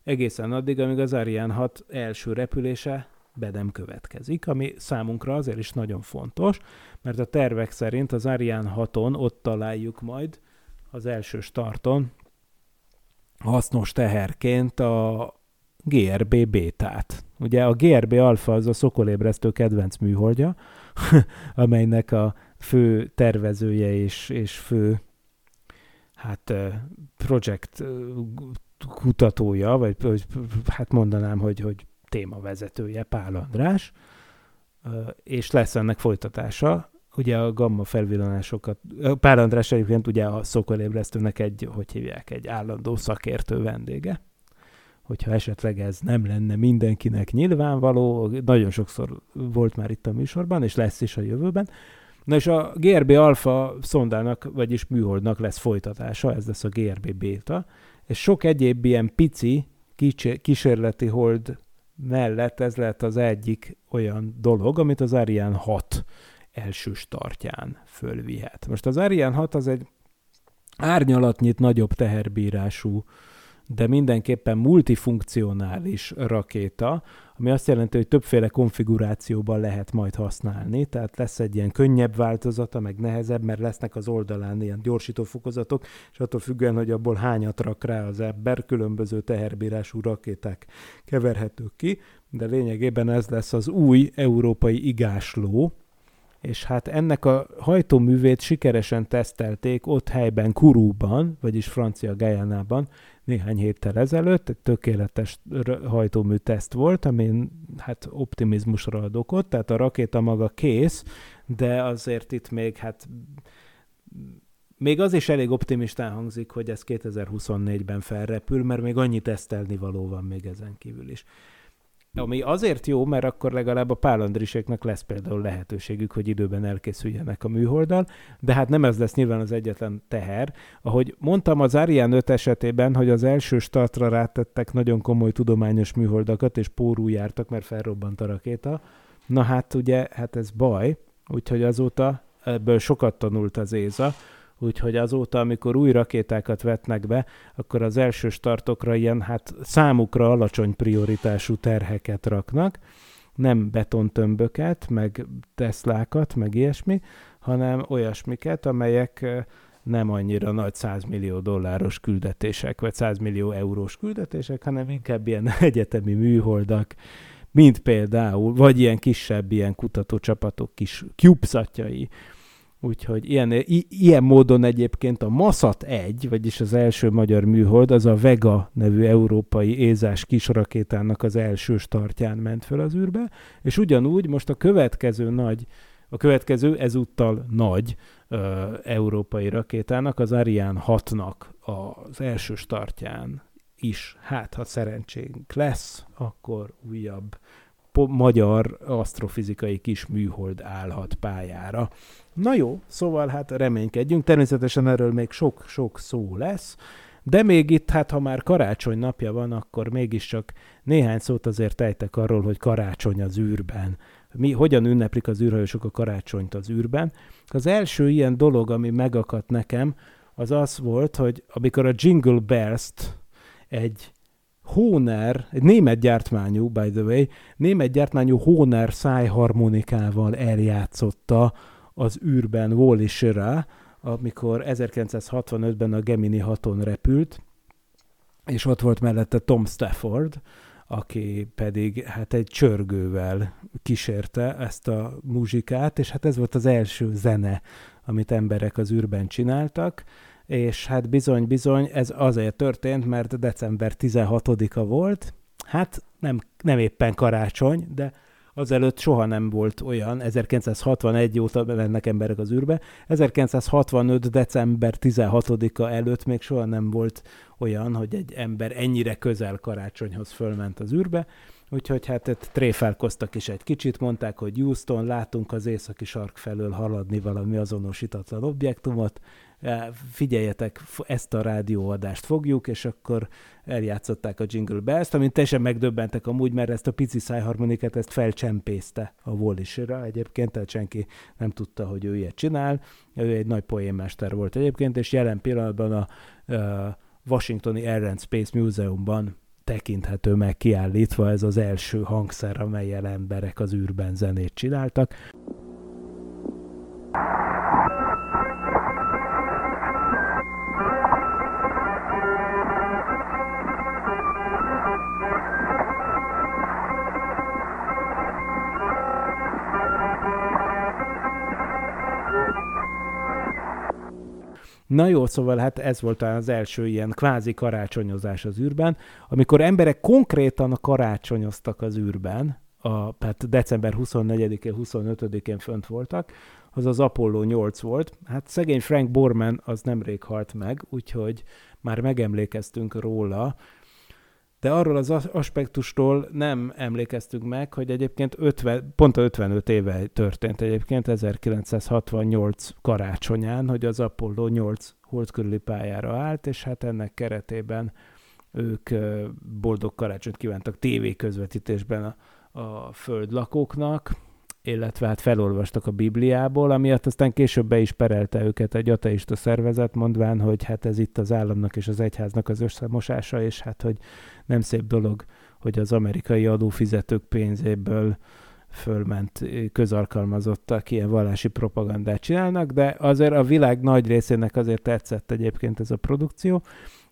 egészen addig, amíg az Ariane 6 első repülése be nem következik, ami számunkra azért is nagyon fontos, mert a tervek szerint az Ariane 6-on ott találjuk majd az első starton hasznos teherként a GRB bétát. Ugye a GRB alfa az a szokolébresztő kedvenc műholdja, amelynek a fő tervezője és, és fő hát projekt kutatója, vagy, hát mondanám, hogy, hogy témavezetője Pál András, és lesz ennek folytatása. Ugye a gamma felvillanásokat, Pál András egyébként ugye a szokolébresztőnek egy, hogy hívják, egy állandó szakértő vendége hogyha esetleg ez nem lenne mindenkinek nyilvánvaló, nagyon sokszor volt már itt a műsorban, és lesz is a jövőben. Na és a GRB alfa szondának, vagyis műholdnak lesz folytatása, ez lesz a GRB beta, és sok egyéb ilyen pici, kísérleti hold mellett ez lehet az egyik olyan dolog, amit az Ariane 6 első startján fölvihet. Most az Ariane 6 az egy árnyalatnyit nagyobb teherbírású de mindenképpen multifunkcionális rakéta, ami azt jelenti, hogy többféle konfigurációban lehet majd használni, tehát lesz egy ilyen könnyebb változata, meg nehezebb, mert lesznek az oldalán ilyen gyorsítófokozatok, és attól függően, hogy abból hányat rak rá az ember, különböző teherbírású rakéták keverhetők ki, de lényegében ez lesz az új európai igásló, és hát ennek a hajtóművét sikeresen tesztelték ott helyben Kurúban, vagyis Francia Gajánában, néhány héttel ezelőtt, egy tökéletes hajtómű teszt volt, amin hát optimizmusra ad okot, tehát a rakéta maga kész, de azért itt még hát még az is elég optimistán hangzik, hogy ez 2024-ben felrepül, mert még annyi tesztelni való van még ezen kívül is. Ami azért jó, mert akkor legalább a pálandriseknek lesz például lehetőségük, hogy időben elkészüljenek a műholddal, de hát nem ez lesz nyilván az egyetlen teher. Ahogy mondtam az Ariane 5 esetében, hogy az első startra rátettek nagyon komoly tudományos műholdakat, és pórú jártak, mert felrobbant a rakéta. Na hát ugye, hát ez baj, úgyhogy azóta ebből sokat tanult az ÉZA, úgyhogy azóta, amikor új rakétákat vetnek be, akkor az első startokra ilyen hát számukra alacsony prioritású terheket raknak, nem betontömböket, meg Teslákat, meg ilyesmi, hanem olyasmiket, amelyek nem annyira nagy 100 millió dolláros küldetések, vagy 100 millió eurós küldetések, hanem inkább ilyen egyetemi műholdak, mint például, vagy ilyen kisebb, ilyen kutatócsapatok kis CubeSatjai, Úgyhogy ilyen, i- ilyen módon egyébként a Masat 1, vagyis az első magyar műhold, az a Vega nevű európai ézás kisrakétának az első startján ment föl az űrbe, és ugyanúgy most a következő nagy, a következő ezúttal nagy ö, európai rakétának, az Ariane 6-nak az első startján is, hát ha szerencsénk lesz, akkor újabb magyar asztrofizikai kis műhold állhat pályára. Na jó, szóval hát reménykedjünk, természetesen erről még sok-sok szó lesz, de még itt, hát ha már karácsony napja van, akkor mégiscsak néhány szót azért ejtek arról, hogy karácsony az űrben. Mi, hogyan ünneplik az űrhajósok a karácsonyt az űrben. Az első ilyen dolog, ami megakadt nekem, az az volt, hogy amikor a Jingle Bells-t egy Honer, egy német gyártmányú, by the way, német gyártmányú Honer szájharmonikával eljátszotta az űrben Wally Schirra, amikor 1965-ben a Gemini 6-on repült, és ott volt mellette Tom Stafford, aki pedig hát egy csörgővel kísérte ezt a muzsikát, és hát ez volt az első zene, amit emberek az űrben csináltak, és hát bizony-bizony ez azért történt, mert december 16-a volt, hát nem, nem éppen karácsony, de azelőtt soha nem volt olyan, 1961 óta mennek emberek az űrbe, 1965. december 16-a előtt még soha nem volt olyan, hogy egy ember ennyire közel karácsonyhoz fölment az űrbe, úgyhogy hát itt tréfálkoztak is egy kicsit, mondták, hogy Houston, látunk az északi sark felől haladni valami azonosítatlan objektumot, figyeljetek, ezt a rádióadást fogjuk, és akkor eljátszották a Jingle Bells-t, amint teljesen megdöbbentek amúgy, mert ezt a pici szájharmonikát ezt felcsempészte a Wallisra egyébként, tehát senki nem tudta, hogy ő ilyet csinál. Ő egy nagy poénmester volt egyébként, és jelen pillanatban a, Washingtoni Air and Space Museumban tekinthető meg kiállítva ez az első hangszer, amelyel emberek az űrben zenét csináltak. Na jó, szóval hát ez volt az első ilyen kvázi karácsonyozás az űrben, amikor emberek konkrétan karácsonyoztak az űrben, a, hát december 24-én, 25-én fönt voltak, az az Apollo 8 volt. Hát szegény Frank Borman az nemrég halt meg, úgyhogy már megemlékeztünk róla, de arról az aspektusról nem emlékeztünk meg, hogy egyébként 50, pont 55 éve történt egyébként, 1968 karácsonyán, hogy az Apollo 8 hold körüli pályára állt, és hát ennek keretében ők boldog karácsonyt kívántak tévéközvetítésben a, a föld lakóknak, illetve hát felolvastak a Bibliából, amiatt aztán később be is perelte őket egy ateista szervezet, mondván, hogy hát ez itt az államnak és az egyháznak az összemosása, és hát, hogy nem szép dolog, hogy az amerikai adófizetők pénzéből fölment közalkalmazottak ilyen vallási propagandát csinálnak, de azért a világ nagy részének azért tetszett egyébként ez a produkció,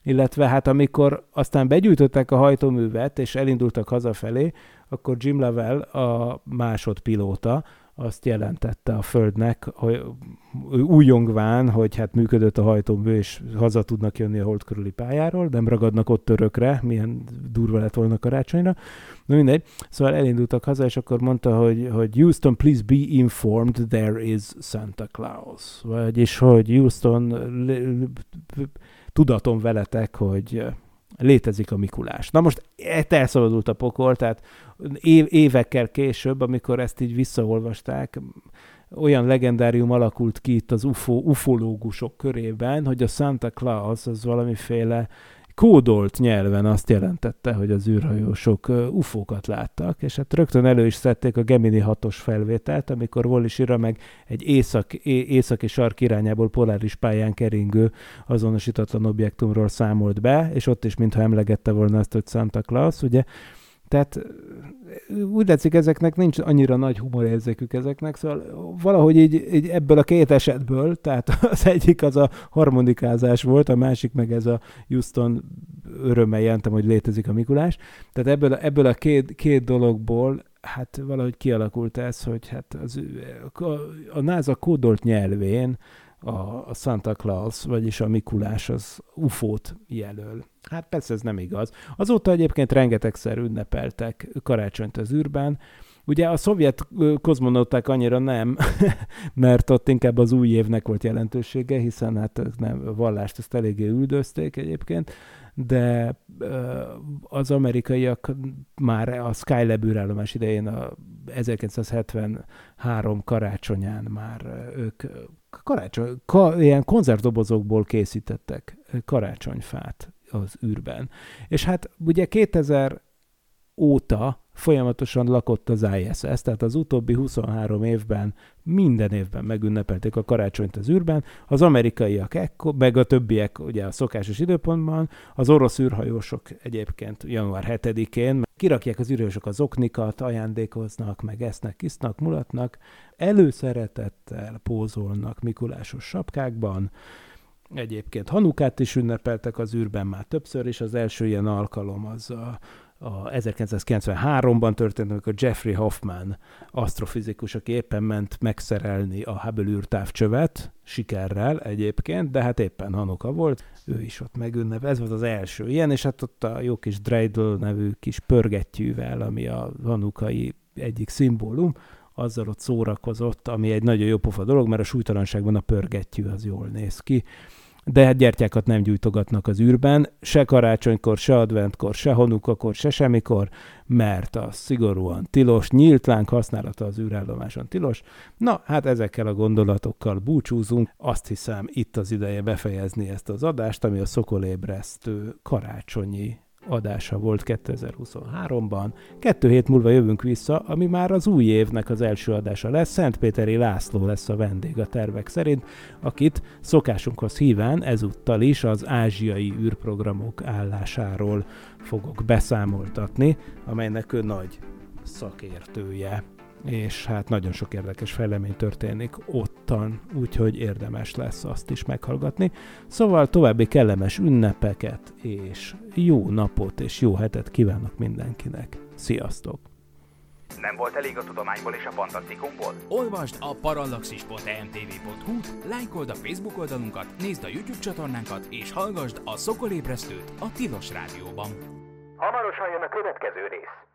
illetve hát amikor aztán begyűjtöttek a hajtóművet, és elindultak hazafelé, akkor Jim Lovell, a másodpilóta, azt jelentette a Földnek, hogy újongván, hogy hát működött a hajtómű, és haza tudnak jönni a hold körüli pályáról, nem ragadnak ott örökre, milyen durva lett volna karácsonyra. Na mindegy, szóval elindultak haza, és akkor mondta, hogy, hogy Houston, please be informed, there is Santa Claus. Vagyis, hogy Houston, tudatom veletek, hogy létezik a Mikulás. Na most elszabadult a pokol, tehát évekkel később, amikor ezt így visszaolvasták, olyan legendárium alakult ki itt az UFO, ufológusok körében, hogy a Santa Claus az valamiféle kódolt nyelven azt jelentette, hogy az űrhajósok ufókat láttak, és hát rögtön elő is szedték a Gemini 6-os felvételt, amikor Wallis Ira meg egy észak, északi sark irányából poláris pályán keringő azonosítatlan objektumról számolt be, és ott is mintha emlegette volna ezt, hogy Santa Claus, ugye, tehát úgy látszik, ezeknek nincs annyira nagy humorérzékük ezeknek, szóval valahogy így, így ebből a két esetből, tehát az egyik az a harmonikázás volt, a másik meg ez a Houston örömmel jelentem, hogy létezik a Mikulás. Tehát ebből, ebből a két, két dologból hát valahogy kialakult ez, hogy hát az, a, a NASA kódolt nyelvén a, Santa Claus, vagyis a Mikulás az ufót jelöl. Hát persze ez nem igaz. Azóta egyébként rengetegszer ünnepeltek karácsonyt az űrben, Ugye a szovjet kozmonauták annyira nem, mert ott inkább az új évnek volt jelentősége, hiszen hát nem, a vallást ezt eléggé üldözték egyébként, de az amerikaiak már a Skylab űrállomás idején a 1973 karácsonyán már ők karácsony, ka, ilyen konzervdobozokból készítettek karácsonyfát az űrben. És hát ugye 2000 óta folyamatosan lakott az ISS, tehát az utóbbi 23 évben minden évben megünnepelték a karácsonyt az űrben, az amerikaiak ekkor, meg a többiek ugye a szokásos időpontban, az orosz űrhajósok egyébként január 7-én kirakják az űrhajósok az oknikat, ajándékoznak, meg esznek, isznak, mulatnak, előszeretettel pózolnak Mikulásos sapkákban, Egyébként Hanukát is ünnepeltek az űrben már többször, és az első ilyen alkalom az a, a 1993-ban történt, amikor Jeffrey Hoffman, asztrofizikus, aki éppen ment megszerelni a Hubble űrtávcsövet, sikerrel egyébként, de hát éppen Hanuka volt, ő is ott megünnep, ez volt az első ilyen, és hát ott a jó kis Dreidel nevű kis pörgettyűvel, ami a hanukai egyik szimbólum, azzal ott szórakozott, ami egy nagyon jó pofa dolog, mert a súlytalanságban a pörgettyű az jól néz ki de hát gyertyákat nem gyújtogatnak az űrben, se karácsonykor, se adventkor, se honukakor, se semmikor, mert a szigorúan tilos, nyílt láng használata az űrállomáson tilos. Na, hát ezekkel a gondolatokkal búcsúzunk. Azt hiszem, itt az ideje befejezni ezt az adást, ami a szokolébresztő karácsonyi adása volt 2023-ban. Kettő hét múlva jövünk vissza, ami már az új évnek az első adása lesz. Szentpéteri László lesz a vendég a tervek szerint, akit szokásunkhoz híven ezúttal is az ázsiai űrprogramok állásáról fogok beszámoltatni, amelynek ő nagy szakértője és hát nagyon sok érdekes fejlemény történik ottan, úgyhogy érdemes lesz azt is meghallgatni. Szóval további kellemes ünnepeket, és jó napot és jó hetet kívánok mindenkinek. Sziasztok! Nem volt elég a tudományból és a fantasztikumból? Olvasd a parallaxis.emtv.hu-t, lájkold a Facebook oldalunkat, nézd a YouTube csatornánkat, és hallgassd a Szokolébresztőt a Tilos Rádióban. Hamarosan jön a következő rész.